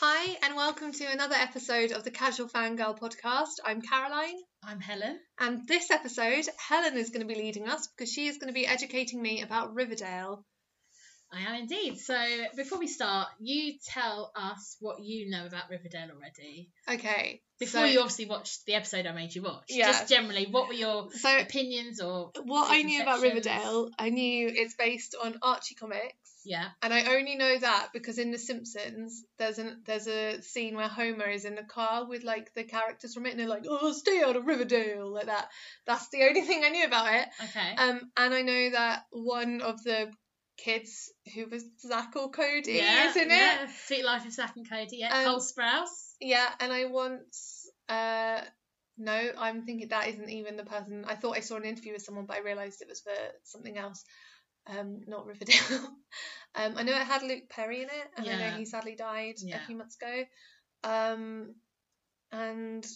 Hi, and welcome to another episode of the Casual Fangirl podcast. I'm Caroline, I'm Helen. and this episode, Helen is going to be leading us because she is going to be educating me about Riverdale. I am indeed. So before we start, you tell us what you know about Riverdale already. Okay. Before so, you obviously watched the episode I made you watch. Yeah. Just generally, what were your So, opinions or what I knew about? Riverdale, I knew it's based on Archie comics. Yeah, And I only know that because in The Simpsons, there's an there's a scene where Homer is in the car with like the characters from it, and they're like, "Oh, stay out of Riverdale," like that. That's the only thing I knew about it. okay. Um, and I know that one of the kids who was Zack or Cody yeah, is in yeah. it. Suite Life of Zack and Cody. Yeah, Um, Cole Sprouse. Yeah, and I once uh no, I'm thinking that isn't even the person. I thought I saw an interview with someone, but I realised it was for something else. Um, not Riverdale. um, I know it had Luke Perry in it, and I know he sadly died Yeah. a few months ago. Um, and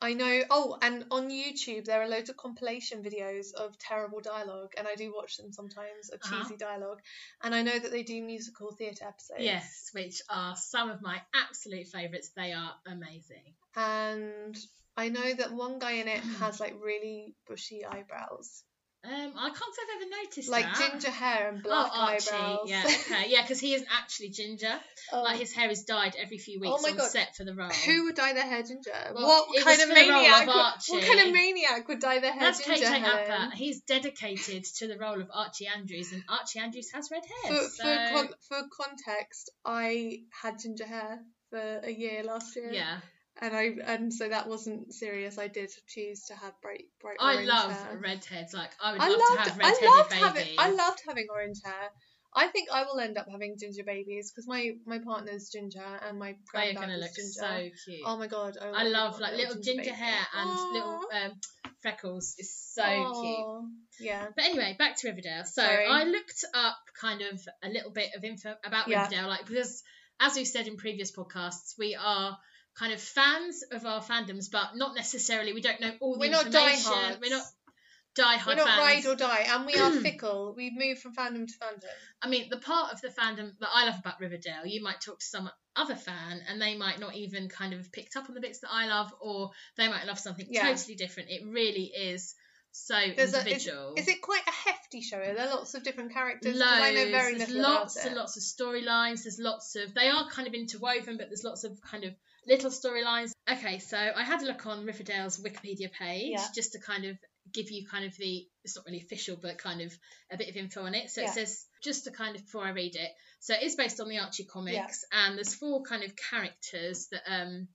I know. Oh, and on YouTube there are loads of compilation videos of terrible dialogue, and I do watch them sometimes of Uh-huh. cheesy dialogue. And I know that they do musical theatre episodes. Yes, which are some of my absolute favourites. They are amazing. and I know that one guy in it has like really bushy eyebrows, Um, I can't say I've ever noticed that. like that. ginger hair and black oh, Archie. eyebrows. Yeah, okay, yeah, because he isn't actually ginger. Oh, Like his hair is dyed every few weeks Oh my on God. set for the role. who would dye their hair ginger? Well, what kind of for maniac? of would- what kind of maniac would dye their hair That's ginger? KJ Helen? Apa. He's dedicated to the role of Archie Andrews, and Archie Andrews has red hair. for, so, con- for context, I had ginger hair for a year last year. yeah, And I and so that wasn't serious. I did choose to have bright bright I orange love hair. redheads. Like I would I love loved, to have I red-headed loved babies. having, I loved having orange hair. I think I will end up having ginger babies because my my partner's ginger and my They are gonna look ginger. so cute. Oh my god, I, I love like little ginger baby. hair and Aw. little um, freckles. It's so cute. Yeah. But anyway, back to Riverdale. So Sorry. I looked up kind of a little bit of info about Yeah. Riverdale, like because as we've said in previous podcasts, we are kind of fans of our fandoms, but not necessarily. We don't know all the We're not information. diehards. We're not die We're not fans. ride or die, and we are fickle. We move from fandom to fandom. I mean, the part of the fandom that I love about Riverdale, you might talk to some other fan and they might not even kind of have picked up on the bits that I love, or they might love something Yeah. totally different. It really is so There's a, is, individual. is it quite a hefty show? Are there lots of different characters? 'Cause I know very There's little lots about and it. lots of storylines. There's lots of they are kind of interwoven, but there's lots of kind of little storylines. Okay, so I had a look on Riverdale's Wikipedia page Yeah. just to kind of give you kind of the it's not really official, but kind of a bit of info on it. So Yeah. it says just to kind of before I read it. So it is based on the Archie comics, and there's four kind of characters that um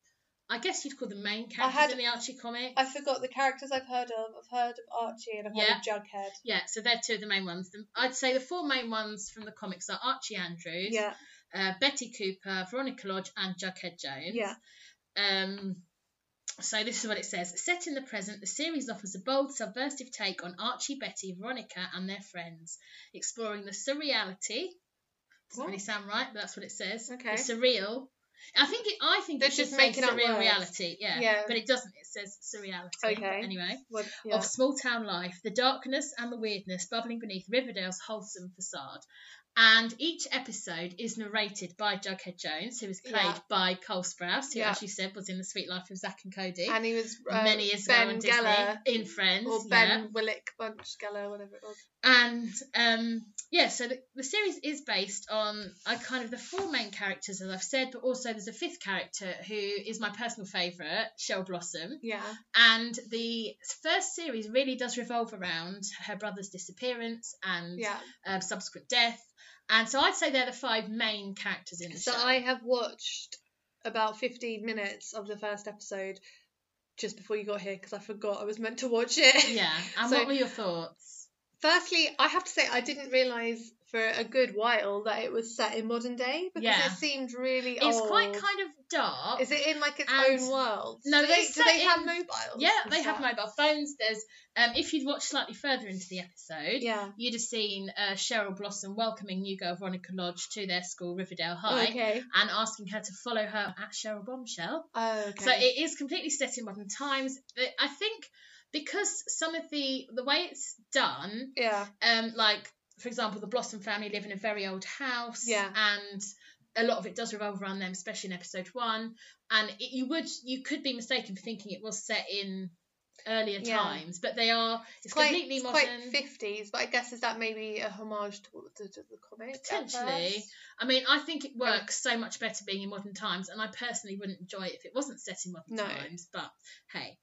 I guess you'd call the main characters had- in the Archie comics. I forgot the characters I've heard of. I've heard of Archie and I've heard of Jughead. Yeah, so they're two of the main ones. I'd say the four main ones from the comics are Archie Andrews, Yeah, uh, Betty Cooper, Veronica Lodge, and Jughead Jones. yeah. Um, so this is what it says. Set in the present, the series offers a bold, subversive take on Archie, Betty, Veronica, and their friends, exploring the surreality. Doesn't What? really sound right, but that's what it says. Okay. The surreal. I think it. I think They're it should just making up surreal words. reality. Yeah. Yeah. But it doesn't. It says surreality. Okay. Anyway yeah. of small town life, the darkness and the weirdness bubbling beneath Riverdale's wholesome facade. And each episode is narrated by Jughead Jones, who is played Yeah. by Cole Sprouse, who, Yeah. as you said, was in The Suite Life of Zack and Cody and he was uh, many years Ben ago on Disney, Geller in Friends. or yeah. Ben Willick Bunch Geller, whatever it was. And um, yeah, so the, the series is based on uh, kind of the four main characters, as I've said, but also there's a fifth character who is my personal favourite, Cheryl Blossom. Yeah, And the first series really does revolve around her brother's disappearance and yeah. um, subsequent death. And so I'd say they're the five main characters in the So show. I have watched about 15 minutes of the first episode just before you got here because I forgot I was meant to watch it. Yeah. And So- what were your thoughts? Firstly, I have to say I didn't realise for a good while that it was set in modern day because Yeah. it seemed really It's old. quite kind of dark. Is it in like its And- own world? No, do they, do they set have mobiles? yeah, they have mobile phones. There's um, if you'd watched slightly further into the episode, Yeah. you'd have seen uh, Cheryl Blossom welcoming new girl Veronica Lodge to their school, Riverdale High, Okay. and asking her to follow her at Cheryl Bombshell. Oh, okay. So it is completely set in modern times. I think because some of the the way it's done, yeah. um, like for example, the Blossom family live in a very old house, Yeah. and a lot of it does revolve around them, especially in episode one. And it, you would you could be mistaken for thinking it was set in earlier Yeah. times, but they are. It's, quite, completely it's modern. quite 50s, but I guess is that maybe a homage to, to, to the comic? Potentially. I mean, I think it works so much better being in modern times, and I personally wouldn't enjoy it if it wasn't set in modern No. times. But hey.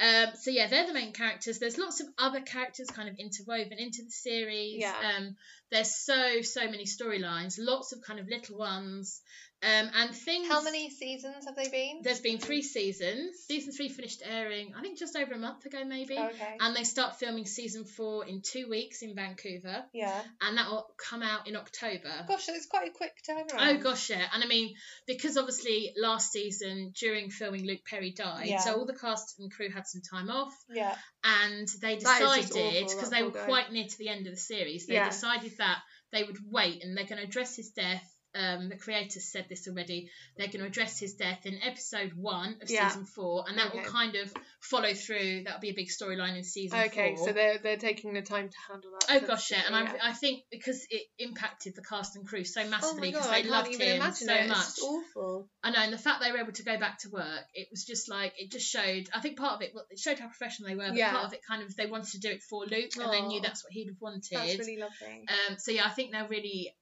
Um, so yeah, they're the main characters. There's lots of other characters kind of interwoven into the series. Yeah. Um, there's so so many storylines, lots of kind of little ones, um, and things. How many seasons have they been? There's been three seasons. Season three finished airing, I think, just over a month ago, maybe. Okay. And they start filming season four in two weeks in Vancouver, yeah. and that will come out in October. Gosh, so it's quite a quick turnaround. Oh gosh, yeah, and I mean because obviously last season during filming Luke Perry died, Yeah. so all the cast and crew had some time off, Yeah. and they That is just decided because they were guy. quite near to the end of the series, they Yeah. decided that they would wait and they're going to address his death. Um, the creators said this already. They're going to address his death in episode one of Yeah. season four, and that will kind of follow through. That'll be a big storyline in season Okay, four. so they're they're taking the time to handle that. Oh gosh, yeah, and sensibly, I, I think because it impacted the cast and crew so Oh massively because I they loved him so it. Much. just awful. I know, and the fact they were able to go back to work, it was just like it just showed. I think part of it, well, it showed how professional they were, but Yeah. part of it kind of they wanted to do it for Luke, and they knew that's what he'd have wanted. That's really lovely. um, so yeah, I think they're really,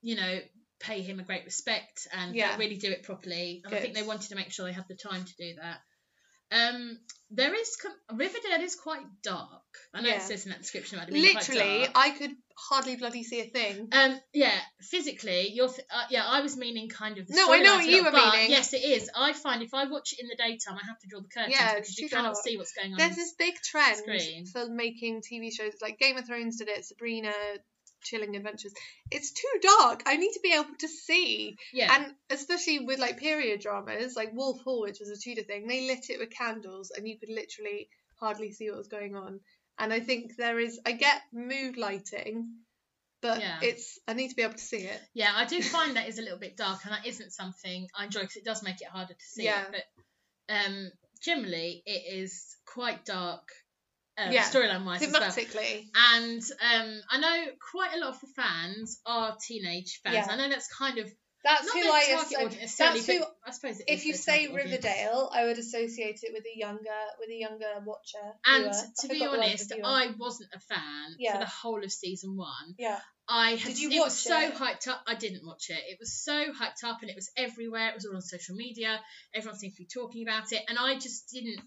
you know, pay him a great respect and Yeah. really do it properly. And I think they wanted to make sure they had the time to do that. Um, there is Riverdale is quite dark. I know Yeah. it says in that description about it being quite Literally. I could hardly bloody see a thing. Um, yeah, physically, you're. Uh, yeah, I was meaning kind of. The No, I know what you were but meaning. Yes, it is. I find if I watch it in the daytime, I have to draw the curtains Yeah, because you cannot see what's going on. There's this big trend screen. for making TV shows like Game of Thrones did it, Sabrina, Chilling Adventures. It's too dark. I need to be able to see. yeah, And especially with like period dramas, like Wolf Hall, which was a Tudor thing, they lit it with candles and you could literally hardly see what was going on. And I think there is, I get mood lighting, but Yeah. it's, I need to be able to see it. yeah, I do find that is a little bit dark, and that isn't something I enjoy because it does make it harder to see. Yeah. It, but um, generally, it is quite dark. Um, Yeah, storyline wise as well. Thematically. And um, I know quite a lot of the fans are teenage fans. Yeah. I know that's kind of That's not who I associate. That's who I suppose it if you say. Riverdale, I would associate it with a younger with a younger watcher. And viewer. I to be forgot the word for honest. I wasn't a fan Yeah. for the whole of season one. yeah I had Did you it was watch so hyped up. I didn't watch it. It was so hyped up and it was everywhere. It was all on social media. Everyone seemed to be talking about it, and I just didn't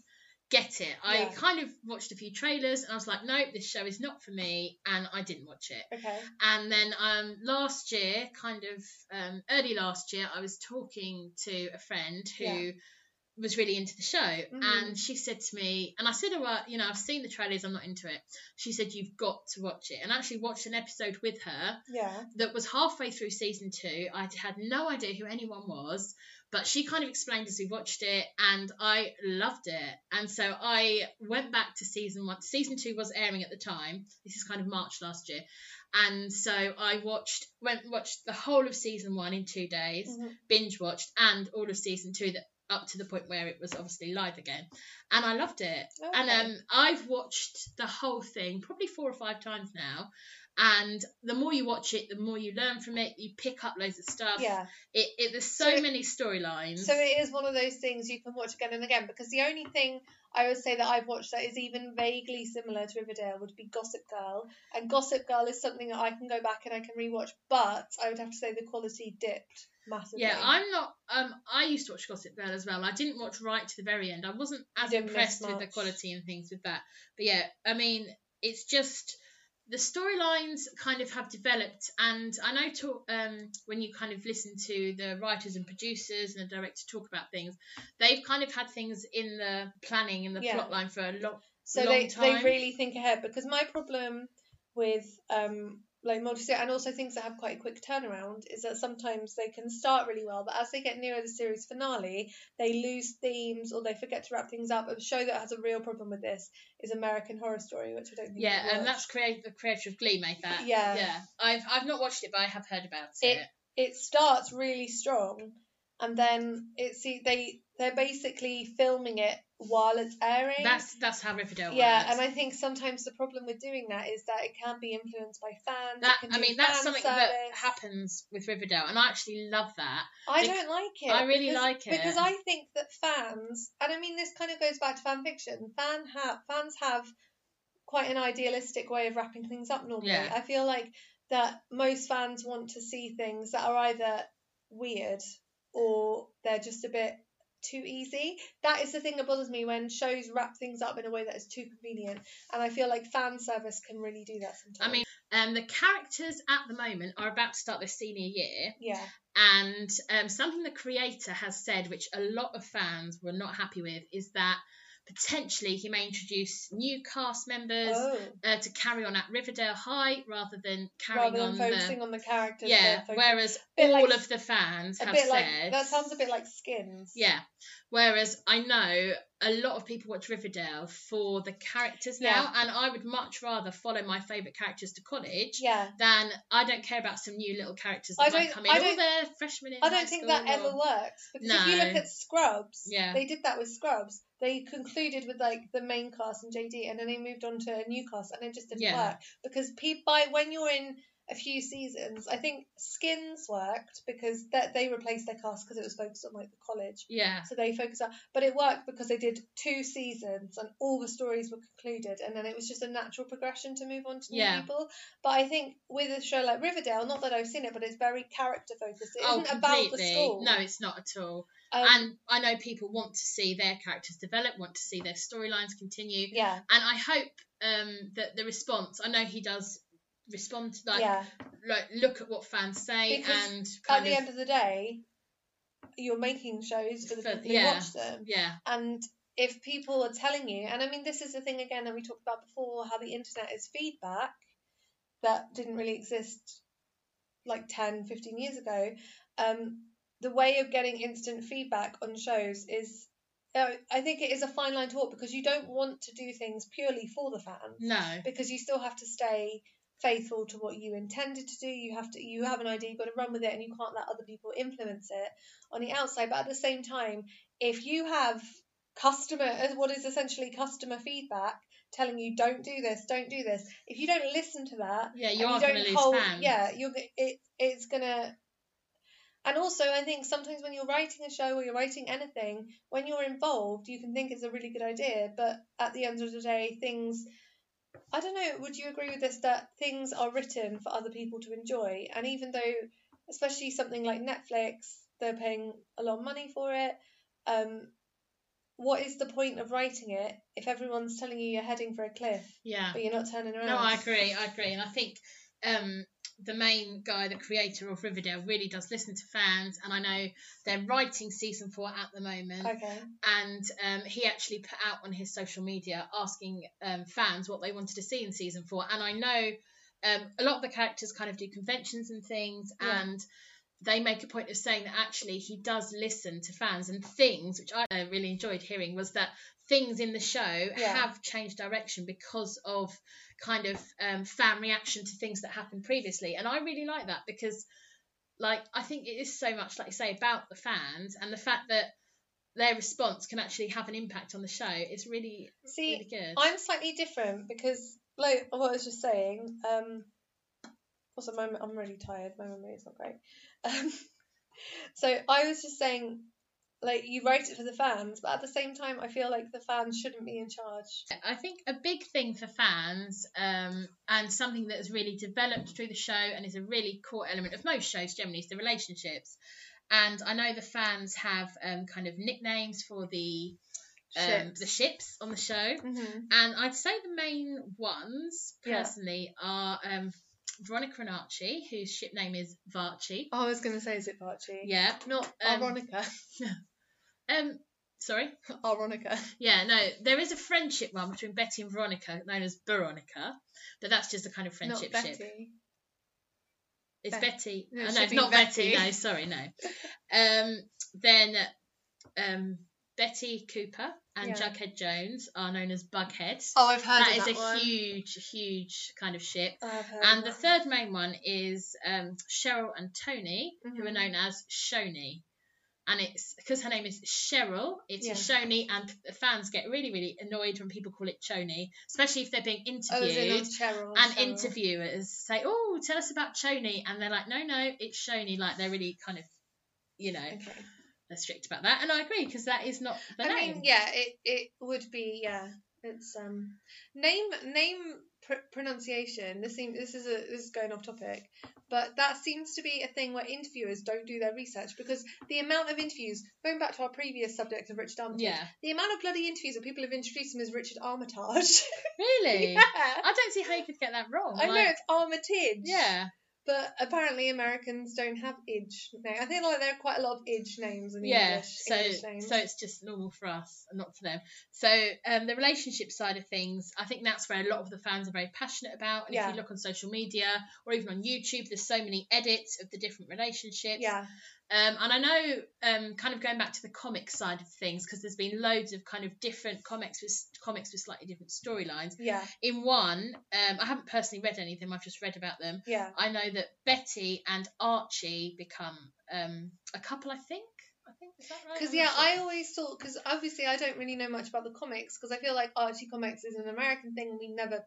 get it. I Yeah. kind of watched a few trailers and I was like, nope, this show is not for me, and I didn't watch it. okay And then um, last year, kind of um, early last year, I was talking to a friend who Yeah. Was really into the show, Mhm. and she said to me, and I said, "Well, you know, I've seen the trailers, I'm not into it." She said, "You've got to watch it," and I actually watched an episode with her yeah that was halfway through season two. I had no idea who anyone was, but she kind of explained as we watched it, and I loved it. And so I went back to season one. Season two was airing at the time. This is kind of March last year. And so I watched went watched the whole of season one in two days, Mhm. binge watched, and all of season two that up to the point where it was obviously live again. And I loved it. And Okay. um, I've watched the whole thing probably four or five times now. And the more you watch it, the more you learn from it. You pick up loads of stuff. yeah It, it there's so, So many storylines. So it is one of those things you can watch again and again because the only thing I would say that I've watched that is even vaguely similar to Riverdale would be Gossip Girl, and Gossip Girl is something that I can go back and I can rewatch, but I would have to say the quality dipped massively. yeah, I'm not. Um, I used to watch Gossip Girl as well. I didn't watch right to the very end. I wasn't as impressed with the quality and things with that. But yeah, I mean, it's just the storylines kind of have developed, and I know talk, um, when you kind of listen to the writers and producers and the director talk about things, they've kind of had things in the planning and the Yeah. plot line for a long. so long they they really think ahead because my problem with um like multi and also things that have quite a quick turnaround is that sometimes they can start really well but as they get nearer the series finale they lose themes or they forget to wrap things up a show that has a real problem with this is american horror story which i don't think Yeah, and that's create the creator of Glee made that. Yeah. yeah. I've I've not watched it, but I have heard about It- it. it starts really strong and then it's see they they're basically filming it while it's airing. That's that's how Riverdale yeah, works. and I think sometimes the problem with doing that is that it can be influenced by fans. that I mean that's something service. that happens with Riverdale, and I actually love that. I don't like it. I really because- like it. because I think that fans, and I mean this kind of goes back to fan fiction. Fan ha- fans have quite an idealistic way of wrapping things up. Normally, Yeah. I feel like that most fans want to see things that are either weird or they're just a bit too easy. That is the thing that bothers me when shows wrap things up in a way that is too convenient, and I feel like fan service can really do that sometimes. I mean, um, the characters at the moment are about to start their senior year, yeah, and um, something the creator has said, which a lot of fans were not happy with, is that potentially he may introduce new cast members oh, uh, to carry on at Riverdale High rather than carrying rather than on focusing the on the characters. yeah. Whereas all like- of the fans a have bit said like that sounds a bit like skins. Yeah. Whereas I know a lot of people watch Riverdale for the characters now, and I would much rather follow my favourite characters to college Yeah. than I don't care about some new little characters that might come in. I don't- they're freshmen in I don't think that school ever works because if you look at Scrubs, Yeah. they did that with Scrubs. They concluded with like the main cast and JD, and then they moved on to a new cast, and it just didn't Yeah. work because people by when you're in a few seasons, I think Skins worked because that they replaced their cast because it was focused on like the college. Yeah. So they focused on, but it worked because they did two seasons and all the stories were concluded, and then it was just a natural progression to move on to new Yeah. people. But I think with a show like Riverdale, not that I've seen it, but it's very character focused. It oh, not about the completely. school. No, it's not at all. Um, and I know people want to see their characters develop, want to see their storylines continue, yeah, and I hope um, that the response. I know he does respond to like, yeah. like look at what fans say Because and At the of end of the day, you're making shows for the people who yeah. watch them, yeah and if people are telling you, and I mean, this is the thing again that we talked about before, how the internet is feedback that didn't really exist like 10, 15 years ago. Um, the way of getting instant feedback on shows is, uh, I think it is a fine line to walk because you don't want to do things purely for the fans no because you still have to stay faithful to what you intended to do. You have to you have an idea, you've got to run with it, and you can't let other people influence it on the outside. But at the same time, if you have customer what is essentially customer feedback telling you don't do this, don't do this, if you don't listen to that, yeah you are don't going to lose hold, fans yeah, you're it it's gonna. And also, I think sometimes when you're writing a show or you're writing anything, when you're involved, you can think it's a really good idea, but at the end of the day, things I don't know, would you agree with this that things are written for other people to enjoy? And even though, especially something like Netflix, they're paying a lot of money for it, um, what is the point of writing it if everyone's telling you you're heading for a cliff, yeah but you're not turning around? no I agree I agree and I think um the main guy the creator of Riverdale really does listen to fans and I know they're writing season four at the moment Okay. and um, he actually put out on his social media asking um, fans what they wanted to see in season four. And I know um, a lot of the characters kind of do conventions and things, Yeah. and they make a point of saying that actually he does listen to fans and things, which I really enjoyed hearing, was that things in the show Yeah. have changed direction because of kind of um, fan reaction to things that happened previously. And I really like that because like I think it is so much like you say about the fans and the fact that their response can actually have an impact on the show It's really See, really good. I'm slightly different because, like what I was just saying, um, also my, I'm really tired. My memory is not great. Um, so I was just saying, like you write it for the fans, but at the same time, I feel like the fans shouldn't be in charge. I think a big thing for fans, um, and something that has really developed through the show and is a really core element of most shows generally, is the relationships. And I know the fans have um, kind of nicknames for the um, Ships. the ships on the show, Mm-hmm. and I'd say the main ones Yeah. personally are um, Veronica and Archie, whose ship name is Varchie. I was gonna say, is it Archie? Yeah. Not Um, Veronica. Um. Sorry. Veronica. Yeah. No. There is a friendship one between Betty and Veronica, known as Veronica, but that's just a kind of Not friendship Betty. ship. It's Beth- Betty. No, Oh, it no, it's be not Betty. Betty. No, sorry, no. Um. Then, um, Betty Cooper and Yeah. Jughead Jones are known as Bugheads. Oh, I've heard that of is that a one. huge, huge kind of ship. I've heard And of the that. third main one is um, Cheryl and Tony, who are Mhm. known as Shoni. And it's because her name is Cheryl. It's Yeah. Shoni, and fans get really, really annoyed when people call it Choni, especially if they're being Oh, interviewed. on Cheryl. and Cheryl. interviewers say, "Oh, tell us about Choni," and they're like, "No, no, it's Shoni." Like they're really kind of, you know, Okay. they're strict about that, and I agree because that is not the I name. mean, yeah, it it would be yeah. It's um name name pr- pronunciation. This seems this is a this is going off topic, but that seems to be a thing where interviewers don't do their research because the amount of interviews going back to our previous subject of Richard Armitage, Yeah, the amount of bloody interviews that people have introduced him as Richard Armitage. really. yeah, I don't see how you could get that wrong. I know it's Armitage. Yeah, But apparently Americans don't have idge name. I think like there are quite a lot of idge names in yeah. English, So, English names. so it's just normal for us and not for them. So, um, the relationship side of things, I think that's where a lot of the fans are very passionate about. And if you look on social media or even on YouTube, there's so many edits of the different relationships. yeah, Um, and I know, um, kind of going back to the comic side of things, because there's been loads of kind of different comics with comics with slightly different storylines. yeah, In one, um, I haven't personally read any of them; I've just read about them. yeah. I know that Betty and Archie become um, a couple. I think. I think is that right? Because yeah, not I always thought because obviously I don't really know much about the comics because I feel like Archie comics is an American thing and we never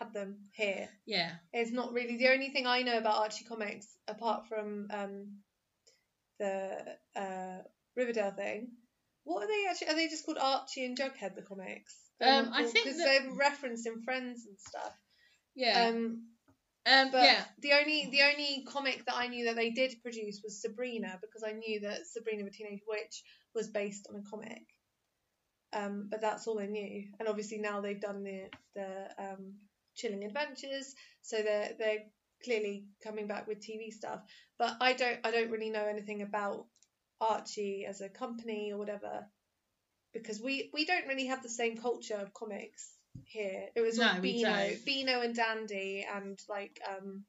had them here. yeah. It's not really the only thing I know about Archie comics apart from um, the uh, Riverdale thing. What are they actually? Are they just called Archie and Jughead the comics? Um, I think because that- they're referenced in Friends and stuff. Yeah. Um, Um, but yeah. the only the only comic that I knew that they did produce was Sabrina because I knew that Sabrina the Teenage Witch was based on a comic. Um, but that's all I knew. And obviously now they've done the the um, Chilling Adventures, so they're they're clearly coming back with TV stuff. But I don't I don't really know anything about Archie as a company or whatever because we we don't really have the same culture of comics here. It was all No, we Beano. Beano and Dandy and like um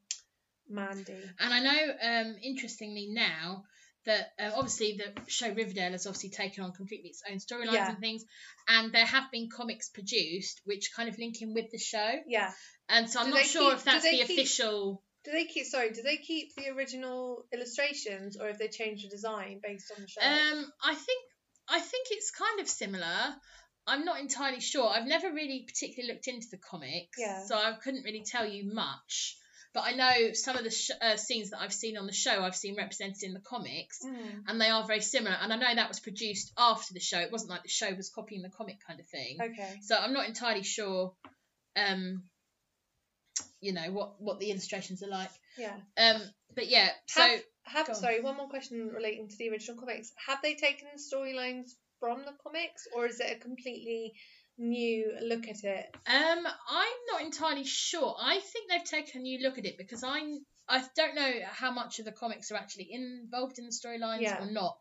Mandy. And I know, um, interestingly now that um, obviously the show Riverdale has obviously taken on completely its own storylines Yeah. and things, and there have been comics produced which kind of link in with the show. Yeah. And so I'm Do not sure keep- if that's the keep- official. Do they keep sorry, do they keep the original illustrations or have they changed the design based on the show? Um, I think I think it's kind of similar. I'm not entirely sure. I've never really particularly looked into the comics, Yeah. so I couldn't really tell you much. But I know some of the sh- uh, scenes that I've seen on the show, I've seen represented in the comics, Mm, and they are very similar. And I know that was produced after the show. It wasn't like the show was copying the comic kind of thing. okay. So I'm not entirely sure. Um, you know what what the illustrations are like. Yeah. Um, but yeah. So Have, have on. sorry, one more question relating to the original comics. Have they taken storylines from the comics or is it a completely new look at it? Um, I'm not entirely sure. I think they've taken a new look at it because I I don't know how much of the comics are actually involved in the storylines Yeah. or not.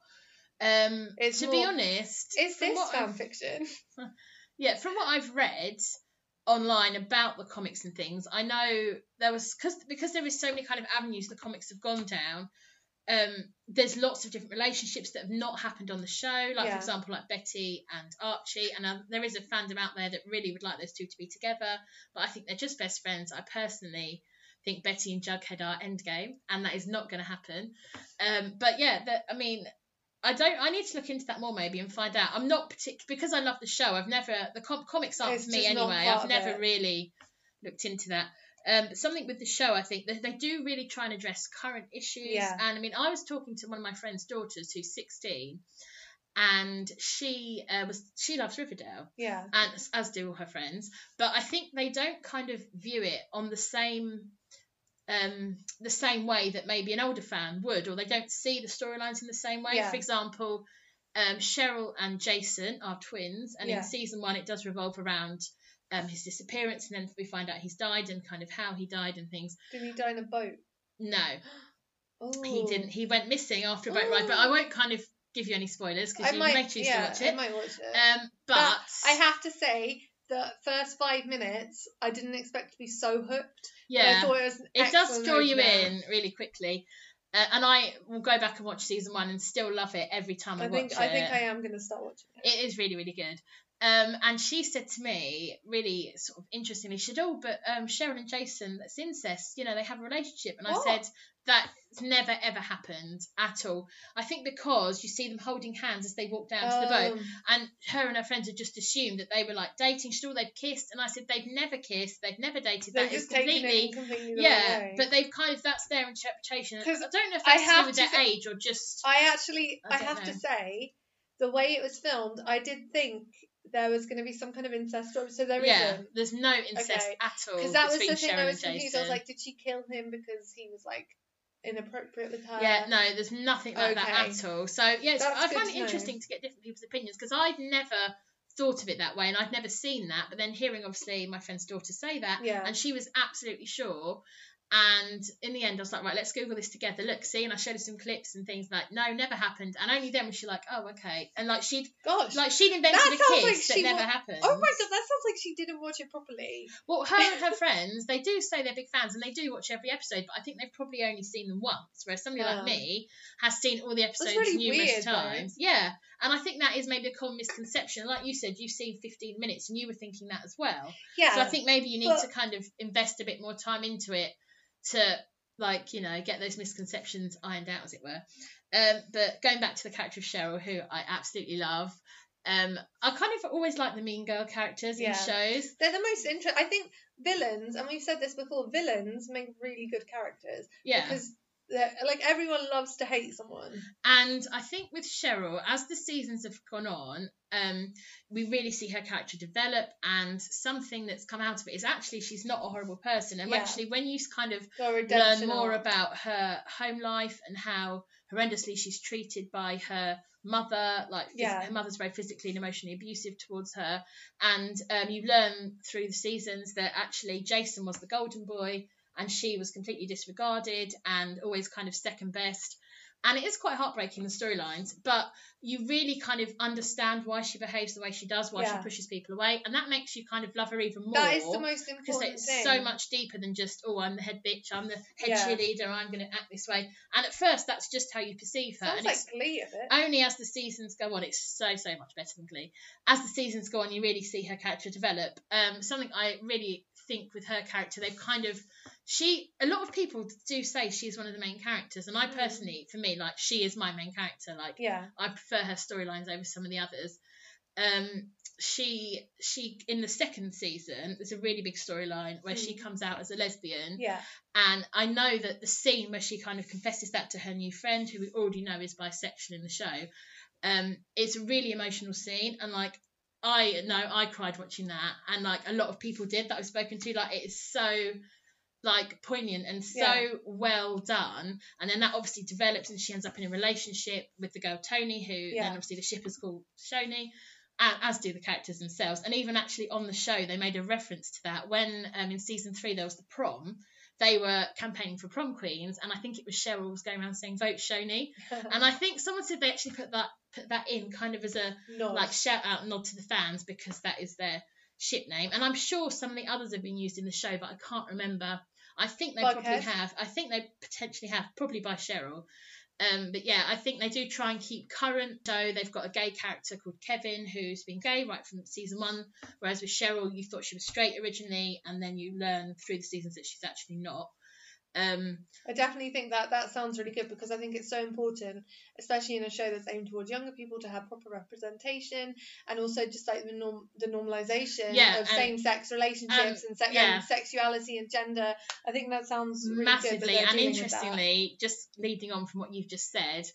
Um, It's to be honest, Is this fan I've- fiction? yeah, from what I've read online about the comics and things, I know there was because because there is so many kind of avenues the comics have gone down. Um, there's lots of different relationships that have not happened on the show, like Yeah. for example, like Betty and Archie, and uh, there is a fandom out there that really would like those two to be together, but I think they're just best friends. I personally think Betty and Jughead are endgame, and that is not going to happen. Um, but yeah, that I mean, I don't. I need to look into that more maybe and find out. I'm not particular because I love the show. I've never the com- comics aren't for me anyway. I've never really looked into that. Um, but something with the show, I think that they do really try and address current issues. Yeah. And I mean, I was talking to one of my friend's daughters who's 16, and she uh, was she loves Riverdale, Yeah. and as- as do all her friends. But I think they don't kind of view it on the same um the same way that maybe an older fan would, or they don't see the storylines in the same way. Yeah. For example, um, Cheryl and Jason are twins, and Yeah. in season one it does revolve around um, his disappearance, and then we find out he's died and kind of how he died and things. Did he die in a boat? No, Oh. he didn't. He went missing after a boat ride, but I won't kind of give you any spoilers because you might, may choose yeah, to watch it. I might watch it. Um, but But I have to say, the first five minutes, I didn't expect to be so hooked. yeah, I thought it it does draw you in really quickly. Uh, and I will go back and watch season one and still love it every time I, I think watch I it. I think I am going to start watching it. It is really, really good. Um, and she said to me, really sort of interestingly, she said, "Oh, but um, Cheryl and Jason, that's incest. You know, they have a relationship." And I said, "That's never ever happened at all. I think because you see them holding hands as they walk down to the boat, Um, and her and her friends had just assumed that they were like dating. She they've kissed, and I said they've never kissed, they've never dated. They've That is completely." completely Yeah, way. but they've kind of that's their interpretation. I don't know if I that's to have do with to their say- age or just I actually, I I, have to say, the way it was filmed, I did think there was going to be some kind of incest story. So there yeah. not There's no incest Okay. at all Because that was the thing I was confused. I was like, did she kill him because he was like inappropriate with her? yeah, no, there's nothing like that at all. So yes, That's I find it to interesting to get different people's opinions because I'd never thought of it that way and I'd never seen that. But then hearing obviously my friend's daughter say that, Yeah. and she was absolutely sure. And in the end, I was like, right, let's Google this together. Look, see, and I showed her some clips and things like, no, never happened. And only then was she like, oh, okay. And like she'd Gosh. like she'd invented a kiss like that never wa- happened. oh my god, that sounds like she didn't watch it properly. Well, her and her friends, they do say they're big fans and they do watch every episode, but I think they've probably only seen them once, whereas somebody Oh. like me has seen all the episodes really numerous weird, though. times. Yeah, and I think that is maybe a common misconception. Like you said, you've seen 15 minutes and you were thinking that as well. Yeah. So I think maybe you need but- to kind of invest a bit more time into it to, like, you know, get those misconceptions ironed out, as it were. Um, but going back to the character of Cheryl, who I absolutely love. Um, I kind of always like the mean girl characters Yeah. in shows. They're the most interesting. I think villains, and we've said this before, villains make really good characters Yeah. because like everyone loves to hate someone. And I think with Cheryl, as the seasons have gone on, um, we really see her character develop. And something that's come out of it is actually she's not a horrible person. And Yeah. actually, when you kind of learn more about her home life and how horrendously she's treated by her mother, like Yeah. her mother's very physically and emotionally abusive towards her. And um, you learn through the seasons that actually Jason was the golden boy and she was completely disregarded and always kind of second best. And it is quite heartbreaking, the storylines, but you really kind of understand why she behaves the way she does, why Yeah. she pushes people away, and that makes you kind of love her even more That is the most important thing. because it's thing. so much deeper than just oh I'm the head bitch I'm the head Yeah. cheerleader I'm going to act this way and at first that's just how you perceive her Sounds and like it's Glee a bit. only as the seasons go on it's so so much better than Glee as the seasons go on you really see her character develop um something I really think with her character they've kind of she a lot of people do say she's one of the main characters and I Mm. personally for me like she is my main character like Yeah. I prefer her storylines over some of the others. Um, she she in the second season there's a really big storyline where she Mm. comes out as a lesbian, Yeah. and I know that the scene where she kind of confesses that to her new friend, who we already know is bisexual in the show, um, it's a really emotional scene, and like. I know I cried watching that, and like a lot of people did that I've spoken to. Like it is so like poignant and so Yeah. well done. And then that obviously develops, and she ends up in a relationship with the girl Tony, who Yeah. then obviously the ship is called Shoni, as do the characters themselves. And even actually on the show, they made a reference to that when um, in season three there was the prom. They were campaigning for prom queens, and I think it was Cheryl was going around saying "Vote Shoni," and I think someone said they actually put that put that in kind of as a no. like shout out nod to the fans because that is their ship name. And I'm sure some of the others have been used in the show, but I can't remember. I think they probably have. I think they potentially have, probably by Cheryl. Um, but yeah, I think they do try and keep current. So they've got a gay character called Kevin who's been gay right from season one, whereas with Cheryl you thought she was straight originally, and then you learn through the seasons that she's actually not. Um, I definitely think that that sounds really good because I think it's so important, especially in a show that's aimed towards younger people, to have proper representation and also just like the norm, the normalization Yeah, of same-sex relationships and, se- yeah. and sexuality and gender. I think that sounds really massively and interestingly just leading on from what you've just said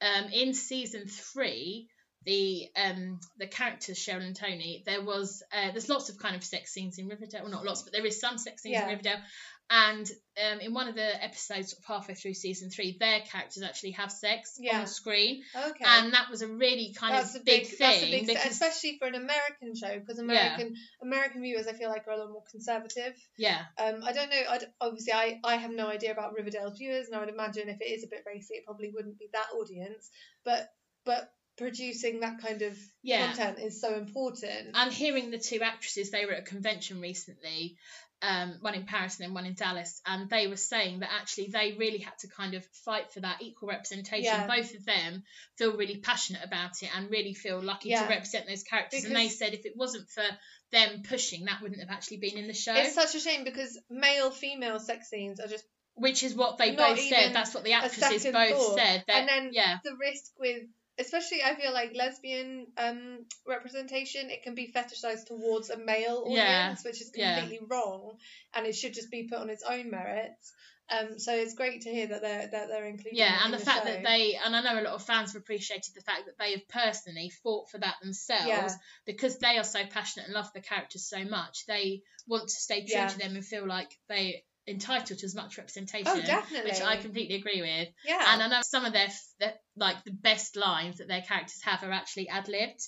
um in season three the um the characters Cheryl and Tony there was uh, there's lots of kind of sex scenes in Riverdale well not lots but there is some sex scenes in Riverdale and um in one of the episodes halfway through season three their characters actually have sex Yeah. on screen Okay. and that was a really kind that's of big, big, thing that's a big, because especially for an American show because American American viewers I feel like are a lot more conservative. yeah Um, I don't know. I d obviously, I, I have no idea about Riverdale's viewers, and I would imagine if it is a bit racy, it probably wouldn't be that audience. But but producing that kind of Yeah. content is so important. and hearing the two actresses, they were at a convention recently, um, one in Paris and then one in Dallas, and they were saying that actually they really had to kind of fight for that equal representation. Yeah. Both of them feel really passionate about it and really feel lucky Yeah. to represent those characters. and they said if it wasn't for them pushing, that wouldn't have actually been in the show. it's such a shame because male female sex scenes are just which is what they both said. That's what the actresses both thought. said. That, And then yeah, the risk with especially I feel like lesbian um representation it can be fetishized towards a male Yeah, audience which is yeah. completely wrong and it should just be put on its own merits um so it's great to hear that they're that they're including yeah, and in the fact show. that they and I know a lot of fans have appreciated the fact that they have personally fought for that themselves Yeah. because they are so passionate and love the characters so much. They want to stay true Yeah. to them and feel like they entitled to as much representation. oh definitely Which I completely agree with, yeah and I know some of their, their like the best lines that their characters have are actually ad libbed,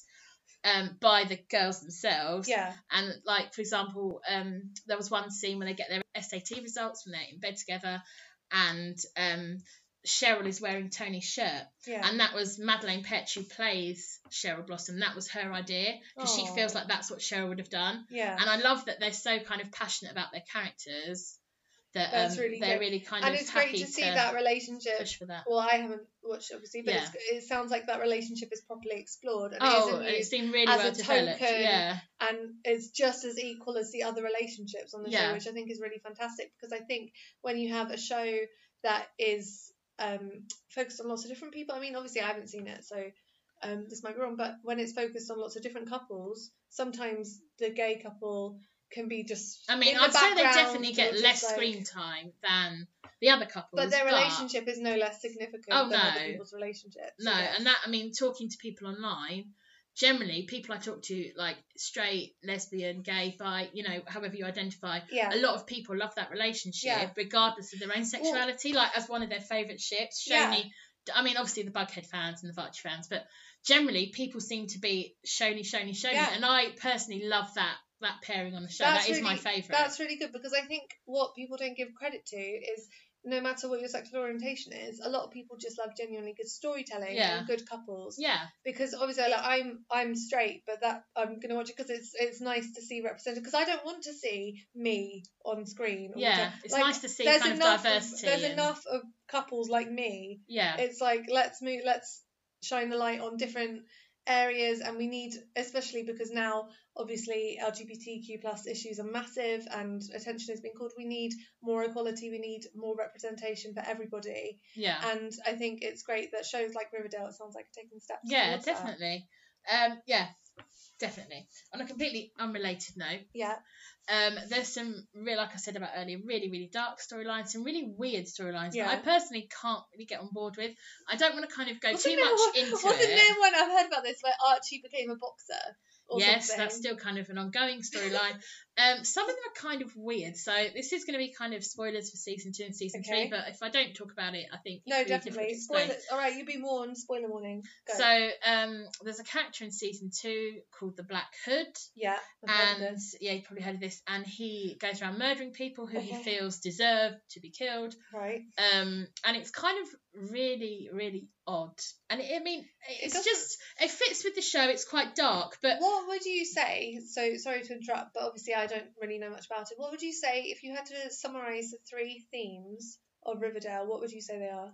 um, by the girls themselves. yeah And like for example, um, there was one scene where they get their SAT results when they're in bed together, and um, Cheryl is wearing Tony's shirt, yeah and that was Madelaine Petsch who plays Cheryl Blossom. That was her idea because she feels like that's what Cheryl would have done. yeah And I love that they're so kind of passionate about their characters that That's um, really they're good. really kind and of it's great to see that relationship push for that. well I haven't watched it obviously but Yeah. it sounds like that relationship is properly explored and Oh, it and isn't been really as well a developed. token Yeah, and it's just as equal as the other relationships on the Yeah. show, which I think is really fantastic because I think when you have a show that is um, focused on lots of different people, I mean, obviously I haven't seen it, so um, this might be wrong, but when it's focused on lots of different couples, sometimes the gay couple can be just. I mean, I'd say they definitely get less like- screen time than the other couples. But their relationship is no less significant Oh, than other no. people's relationships. No, and that I mean, talking to people online, generally people I talk to, like straight, lesbian, gay, bi, you know, however you identify, yeah, a lot of people love that relationship, Yeah. regardless of their own sexuality, like as one of their favourite ships. Yeah. Shoni, I mean, obviously the Bughead fans and the Varchie fans, but generally people seem to be Shoni, Shoni, Shoni, Yeah. and I personally love that that pairing on the show. That's That is my really- favourite. That's really good because I think what people don't give credit to is no matter what your sexual orientation is, a lot of people just love genuinely good storytelling Yeah. and good couples. yeah, Because obviously, like, I'm I'm straight, but that I'm gonna watch it because it's it's nice to see represented. Because I don't want to see me on screen. yeah. time. It's Like, nice to see there's kind of enough diversity. there's and- enough of couples like me. Yeah, It's like let's move, let's shine the light on different areas, and we need, especially because now obviously LGBTQ plus issues are massive and attention is being called. We need more equality. We need more representation for everybody. yeah. And I think it's great that shows like Riverdale. It sounds like are taking steps. Yeah, towards that. definitely. Um, yeah, definitely. On a completely unrelated note, Yeah. um, there's some real, like I said about earlier, really, really dark storylines, some really weird storylines Yeah. that I personally can't really get on board with. I don't want to kind of go Wasn't too much one- into Wasn't it. there one I've heard about this where Archie became a boxer? Yes, something? that's still kind of an ongoing storyline. um, some of them are kind of weird, so this is going to be kind of spoilers for season two and season Okay. three. But if I don't talk about it, I think No, it'll be difficult definitely. to explain. Spoiler. All right, you be warned. Spoiler warning. Go. So um, there's a character in season two called the Black Hood, yeah. I've and yeah, you probably heard of this. And he goes around murdering people who he feels deserve to be killed. Right. Um, and it's kind of really, really odd. And it, I mean, it's doesn't- just it fits with the show. It's quite dark, but What would you say? So sorry to interrupt, but obviously I don't really know much about it. What would you say if you had to summarize the three themes of Riverdale? What would you say they are?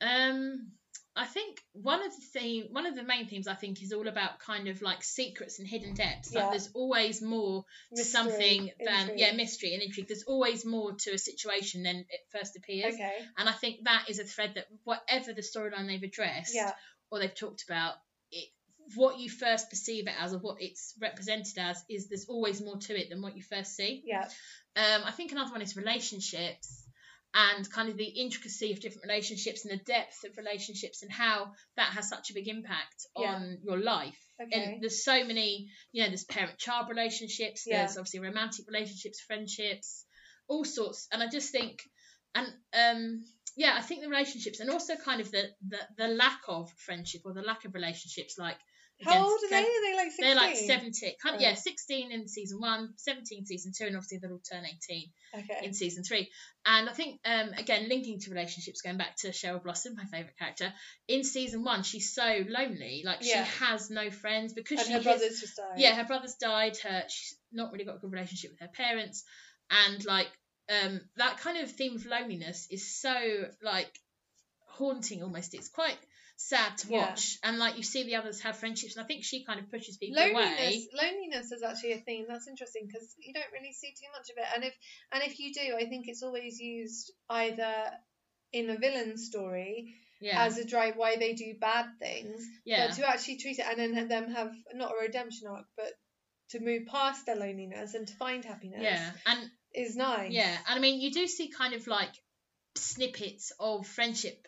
Um, I think one of the theme, one of the main themes, I think, is all about kind of like secrets and hidden depths. Yeah. Like there's always more to Mystery, something than intrigue. yeah, mystery and intrigue. There's always more to a situation than it first appears. Okay. And I think that is a thread that whatever the storyline they've addressed Yeah. or they've talked about, it what you first perceive it as or what it's represented as is there's always more to it than what you first see. Yeah. Um, I think another one is relationships and kind of the intricacy of different relationships and the depth of relationships and how that has such a big impact Yeah. on your life. Okay. And there's so many, you know, there's parent child relationships, Yeah. there's obviously romantic relationships, friendships, all sorts. And I just think, and um, yeah, I think the relationships and also kind of the, the, the lack of friendship or the lack of relationships, like How old are they? Are they like 16? They're like 17, Oh. yeah, 16 in season one, 17 season two, and obviously they'll all turn 18 Okay. in season three. And I think, um, again, linking to relationships, going back to Cheryl Blossom, my favourite character, in season one, she's so lonely. Like, Yeah. she has no friends because and she her brothers just died. yeah, her brother's died. Her she's not really got a good relationship with her parents, and like um that kind of theme of loneliness is so like haunting almost. It's quite sad to Yeah. watch, and like you see the others have friendships, and I think she kind of pushes people away. Loneliness, loneliness is actually a theme that's interesting because you don't really see too much of it, and if and if you do, I think it's always used either in a villain story Yeah, as a drive why they do bad things, yeah, but to actually treat it and then have them have not a redemption arc, but to move past their loneliness and to find happiness yeah, and is nice. Yeah, and I mean, you do see kind of like snippets of friendship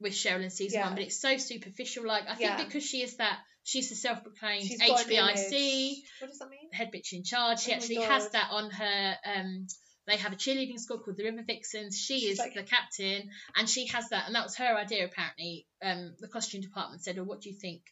with Cheryl in season Yeah. one, but it's so superficial. Like, I think Yeah. because she is that, she's the self proclaimed She's got an HBIC. What does that mean? head bitch in charge. She Oh actually has that on her. Um, they have a cheerleading squad called the River Vixens. She She's is like- the captain, and she has that, and that was her idea apparently. Um, the costume department said, "Oh, what do you think?"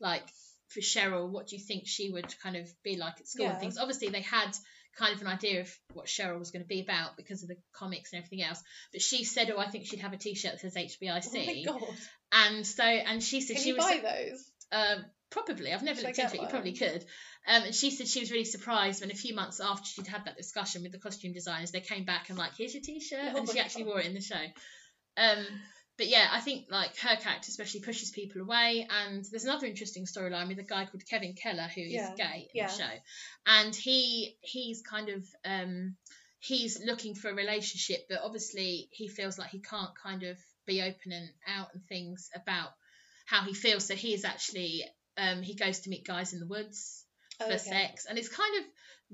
Like for Cheryl, what do you think she would kind of be like at school Yeah. and things? Obviously, they had kind of an idea of what Cheryl was going to be about because of the comics and everything else. But she said, "Oh, I think she'd have a T-shirt that says HBIC." Oh my god! and so and she said Can she you was buy those? um, probably. I've never Should looked into it. You probably could. Um, and she said she was really surprised when a few months after she'd had that discussion with the costume designers, they came back and like, here's your t-shirt, Oh and she actually God. wore it in the show. Um, but yeah, I think like her character especially pushes people away. And there's another interesting storyline with a guy called Kevin Keller who is Yeah, gay in yeah. the show, and he he's kind of um, he's looking for a relationship, but obviously he feels like he can't kind of be open and out and things about how he feels. So he is actually um, he goes to meet guys in the woods for Okay. sex, and it's kind of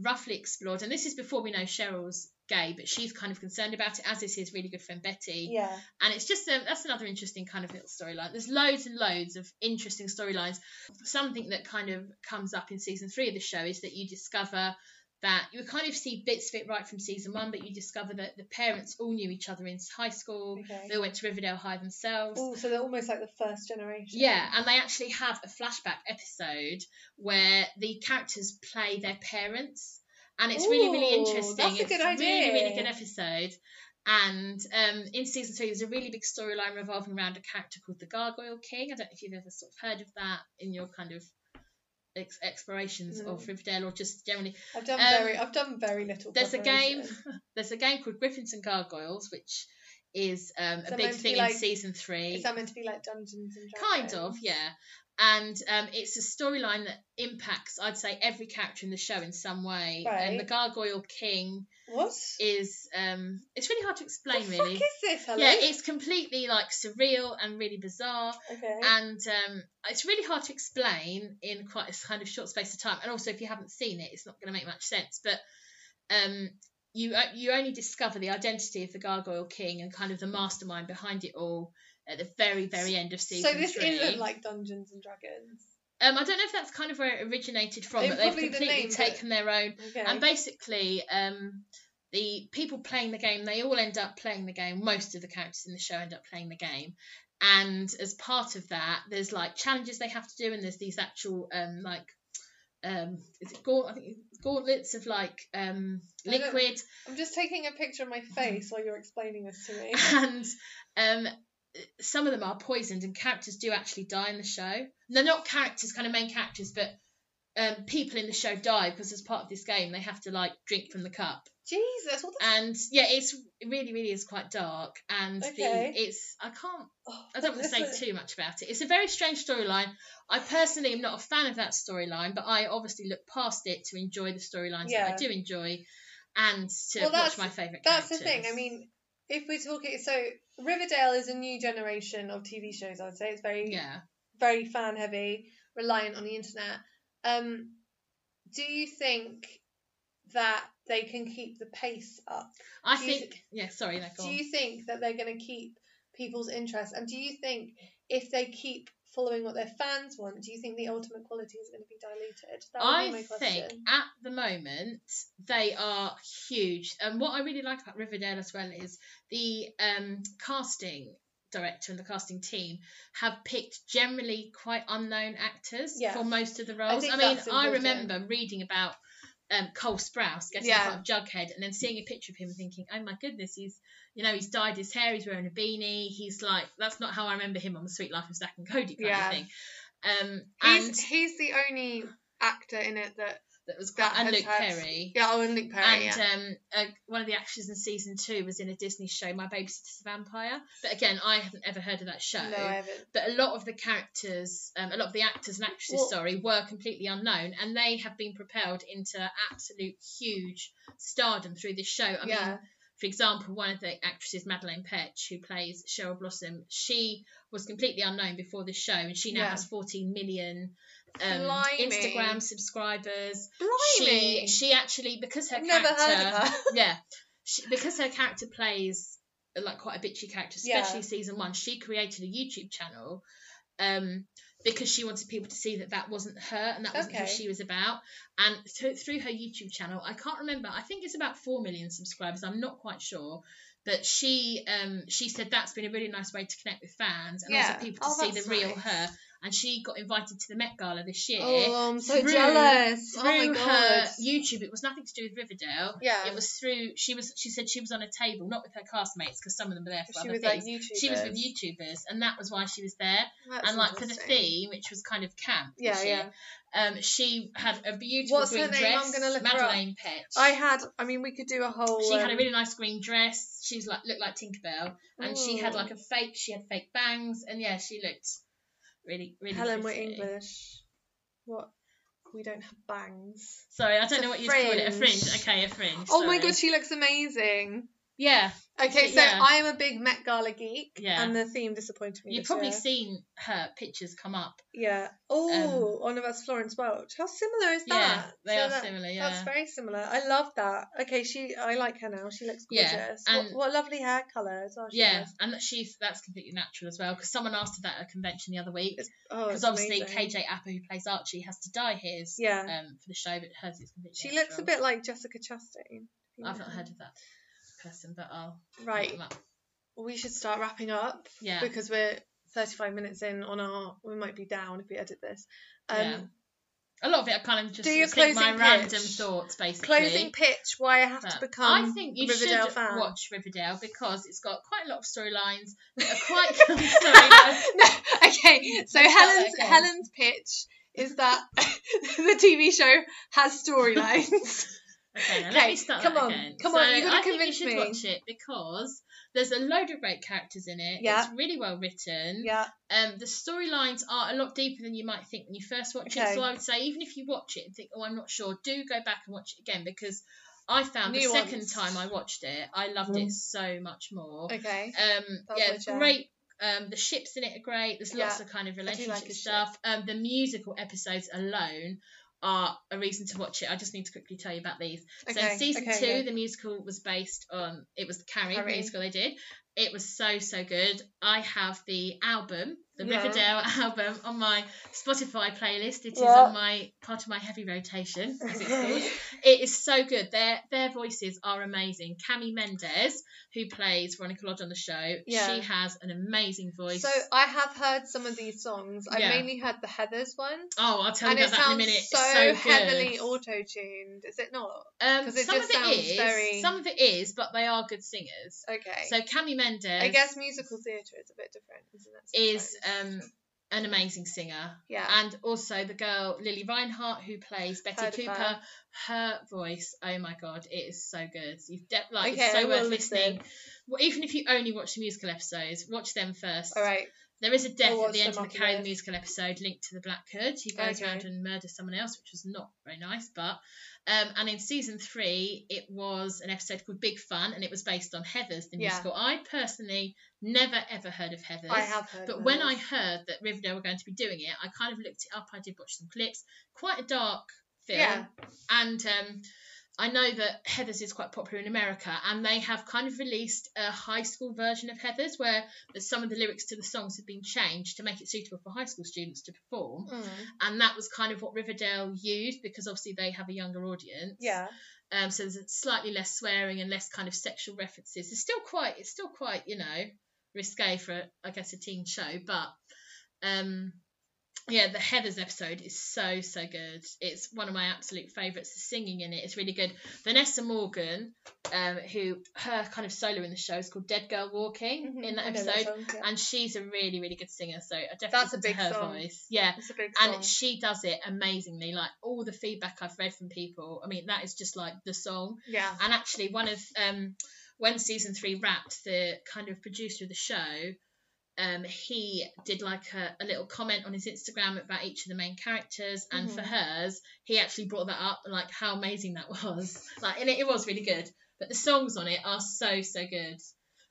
roughly explored. And this is before we know Cheryl's gay, but she's kind of concerned about it, as is his really good friend Betty. Yeah. And it's just um, that's another interesting kind of little storyline. There's loads and loads of interesting storylines. Something that kind of comes up in season three of the show is that you discover that you kind of see bits of it right from season one, but you discover that the parents all knew each other in high school. Okay. They went to Riverdale High themselves. Oh, so they're almost like the first generation. Yeah, and they actually have a flashback episode where the characters play their parents, and it's really, really interesting. that's a it's good a really, really good episode. And um, in season three, there's a really big storyline revolving around a character called the Gargoyle King. I don't know if you've ever sort of heard of that in your kind of ex- explorations No. of Riverdale or just generally. I've done Um, very, I've done very little. There's a game. There's a game called Gryphons and Gargoyles, which is um, Is a big meant to be thing like- in season three. Is that meant to be like Dungeons and Dragons? Kind of, yeah. And um, it's a storyline that impacts, I'd say, every character in the show in some way. Right. And the Gargoyle King What? is, um, it's really hard to explain, the really. fuck is this, Helen? Yeah, it's completely like surreal and really bizarre, okay. and um, it's really hard to explain in quite a kind of short space of time. And also, if you haven't seen it, it's not going to make much sense. But um, you uh, you only discover the identity of the Gargoyle King and kind of the mastermind behind it all at the very very end of season so this three. isn't like Dungeons and Dragons. Um, I don't know if that's kind of where it originated from, but they've probably the completely name, but- taken their own. Okay. And basically, um, the people playing the game, they all end up playing the game. Most of the characters in the show end up playing the game. And as part of that, there's like challenges they have to do, and there's these actual um, like um, is it gaunt? I think gauntlets of like um, liquid, I'm just taking a picture of my face while you're explaining this to me. and um, some of them are poisoned, and characters do actually die in the show. They're not characters, kind of main characters, but um, people in the show die because as part of this game, they have to like drink from the cup. Jesus, what the And yeah, it's it really, really is quite dark, and Okay. the it's I can't oh, I don't want to say listen. too much about it. It's a very strange storyline. I personally am not a fan of that storyline, but I obviously look past it to enjoy the storylines that I do enjoy, and to Well, watch my favourite. That's the thing. I mean, if we're talking, so Riverdale is a new generation of TV shows. I'd say it's very, yeah. very fan heavy, reliant on the internet. Um, do you think that they can keep the pace up? I Do think, yeah, sorry, no, Do on. you think that they're going to keep people's interest? And do you think if they keep following what their fans want, do you think the ultimate quality is going to be diluted? That be I question. think at the moment they are huge. And what I really like about Riverdale as well is the um, casting director and the casting team have picked generally quite unknown actors Yeah. for most of the roles. think I, mean, I remember reading about um, Cole Sprouse getting Yeah. part of Jughead and then seeing a picture of him and thinking, oh my goodness, he's you know he's dyed his hair, he's wearing a beanie, he's like that's not how I remember him on the Suite Life of Zack and Cody kind Yeah. of thing. Um, and He's the only actor in it that that was that quite, and Luke had- Perry. yeah, oh, and Luke Perry. and yeah. um, uh, one of the actors in season two was in a Disney show, My Babysitter's a Vampire. But again, I haven't ever heard of that show. no, I haven't. but a lot of the characters, um, a lot of the actors and actresses, Well- sorry, were completely unknown, and they have been propelled into absolute huge stardom through this show. I Yeah. mean, for example, one of the actresses, Madelaine Petsch, who plays Cheryl Blossom, she was completely unknown before this show, and she now Yeah. has 14 million um, Instagram subscribers. Blimey. She she actually because her I've never character her. yeah, she, because her character plays like quite a bitchy character, Yeah. especially season one. She created a YouTube channel um, because she wanted people to see that that wasn't her and that wasn't who she was about. And th- through her YouTube channel, I can't remember. I think it's about four million subscribers. I'm not quite sure. But she um, she said that's been a really nice way to connect with fans and Yeah. also people to Oh, see the real nice. her. And she got invited to the Met Gala this year. Oh, I'm so through- jealous. Oh through my her god. YouTube, it was nothing to do with Riverdale. Yeah. It was through she was she said she was on a table, not with her castmates because some of them were there for she other was things. like she was with YouTubers, and that was why she was there. That's and like for the theme, which was kind of camp. Yeah, this yeah. Um, she had a beautiful What's her green name? dress. I'm gonna look her up. Madelaine Petsch. I had. I mean, we could do a whole. She had a um, really nice green dress. She was like looked like Tinkerbell, and she had like a fake. She had fake bangs, and yeah, she looked really, really. Helen, we're. English. What? We don't have bangs. Sorry, I don't a know what you'd call it. A fringe. Okay, a fringe. Oh my sorry. god, she looks amazing. Yeah, Okay, so Yeah. I am a big Met Gala geek, Yeah. and the theme disappointed me. you've probably year. seen her pictures come up. Yeah. Oh, one of us, Florence Welch. How similar is that? Yeah, they So are that- similar. Yeah. That's very similar. I love that. Okay, she. I like her now. She looks gorgeous. Yeah, what, and- what lovely hair color as well. Yeah, has. and that she's that's completely natural as well because someone asked her that at a convention the other week oh, because obviously amazing. KJ Apa who plays Archie has to dye his Yeah. um for the show, but hers is completely. Natural. She looks a bit like Jessica Chastain. I've not heard of that person, but I'll Right. We should start wrapping up Yeah, because we're 35 minutes in on our. We might be down if we edit this. Um, Yeah. a lot of it I kind of just Do your think my closing random thoughts basically. Closing pitch: Why I have But to become I think you Riverdale should fan. watch Riverdale because it's got quite a lot of storylines that are quite no, okay, so Helen's. Helen's pitch is that the TV show has storylines. Okay, now let me start come on, again. come so on, you gotta I think you should me. watch it because there's a load of great characters in it. Yeah. It's really well written. yeah, Um, the storylines are a lot deeper than you might think when you first watch it. So I would say even if you watch it and think, oh, I'm not sure, do go back and watch it again because I found the second time I watched it, I loved it so much more. okay. Um, That's yeah, great. Um, the ships in it are great. There's lots of kind of like relationship ship. stuff. Um, the musical episodes alone are a reason to watch it. I just need to quickly tell you about these. So Okay, in season okay, two, yeah. the musical was based on it was the Carrie, Carrie. musical they did. It was so so good. I have the album, the Yeah. Riverdale album, on my Spotify playlist. It is Yeah. on my part of my heavy rotation, as it's called. It is so good. Their their voices are amazing. Cami Mendes, who plays Veronica Lodge on the show, Yeah. she has an amazing voice. So I have heard some of these songs. Yeah. mainly heard the Heathers one, oh, I'll tell and you about that in a minute. so, it's so heavily auto-tuned. Is it not? Um, it some of it is, very- some of it is, but they are good singers. Okay. So Cami Mendes. I guess musical theatre is a bit different, isn't it? is? Um an amazing singer. yeah. And also the girl Lili Reinhart who plays Betty Heard Cooper. her. Her. voice, oh my god, it is so good. You've de- like Okay, it's so will worth listen. listening. Well, even if you only watch the musical episodes, watch them first. All right. There is a death at the end of the Carrie the musical episode linked to the Black Hood. He goes Okay. around and murders someone else, which was not very nice. But um, and in season three, it was an episode called Big Fun, and it was based on Heathers the Yeah. musical. I personally never ever heard of Heathers. I have heard. But when I heard that Riverdale were going to be doing it, I kind of looked it up. I did watch some clips. Quite a dark film. Yeah. And um, I know that Heathers is quite popular in America, and they have kind of released a high school version of Heathers where some of the lyrics to the songs have been changed to make it suitable for high school students to perform. Mm. And that was kind of what Riverdale used because obviously they have a younger audience. Yeah. Um, so there's slightly less swearing and less kind of sexual references. It's still quite, it's still quite, you know, risque for I guess a teen show, but um yeah, the Heathers episode is so so good. It's one of my absolute favourites. The singing in it is really good. Vanessa Morgan, um, who her kind of solo in the show is called Dead Girl Walking Mhm, in that episode, song, yeah. and she's a really really good singer. So I definitely That's a big her song. voice. Yeah, It's a big song. and she does it amazingly. Like all the feedback I've read from people, I mean that is just like the song. yeah. And actually, one of um, when season three wrapped, the kind of producer of the show, um, he did like a, a little comment on his Instagram about each of the main characters, and for Mhm. hers, he actually brought that up, like how amazing that was. Like, and it, it was really good. But the songs on it are so so good.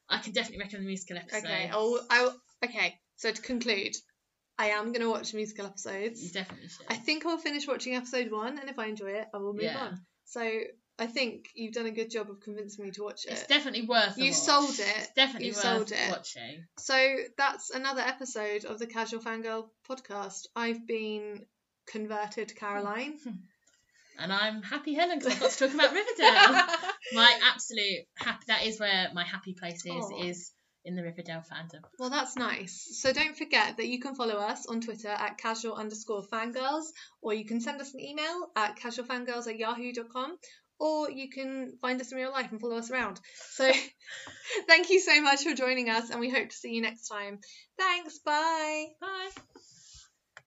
I can definitely recommend the musical episode. Okay. Oh, I okay. So to conclude, I am gonna watch musical episodes. you definitely should. I think I'll finish watching episode one, and if I enjoy it, I will move Yeah. on. So I think you've done a good job of convincing me to watch it. it's definitely worth. You watch. sold it. It's definitely You worth sold it. watching. So that's another episode of the Casual Fangirl podcast. I've been converted Caroline. And I'm happy Helen because I've got to talk about Riverdale. my absolute happy that is where my happy place is Aw. is in the Riverdale fandom. Well, that's nice. So don't forget that you can follow us on Twitter at casual underscore fangirls, or you can send us an email at casualfangirls at yahoo.com, or you can find us in real life and follow us around. So thank you so much for joining us, and we hope to see you next time. Thanks. Bye. Bye.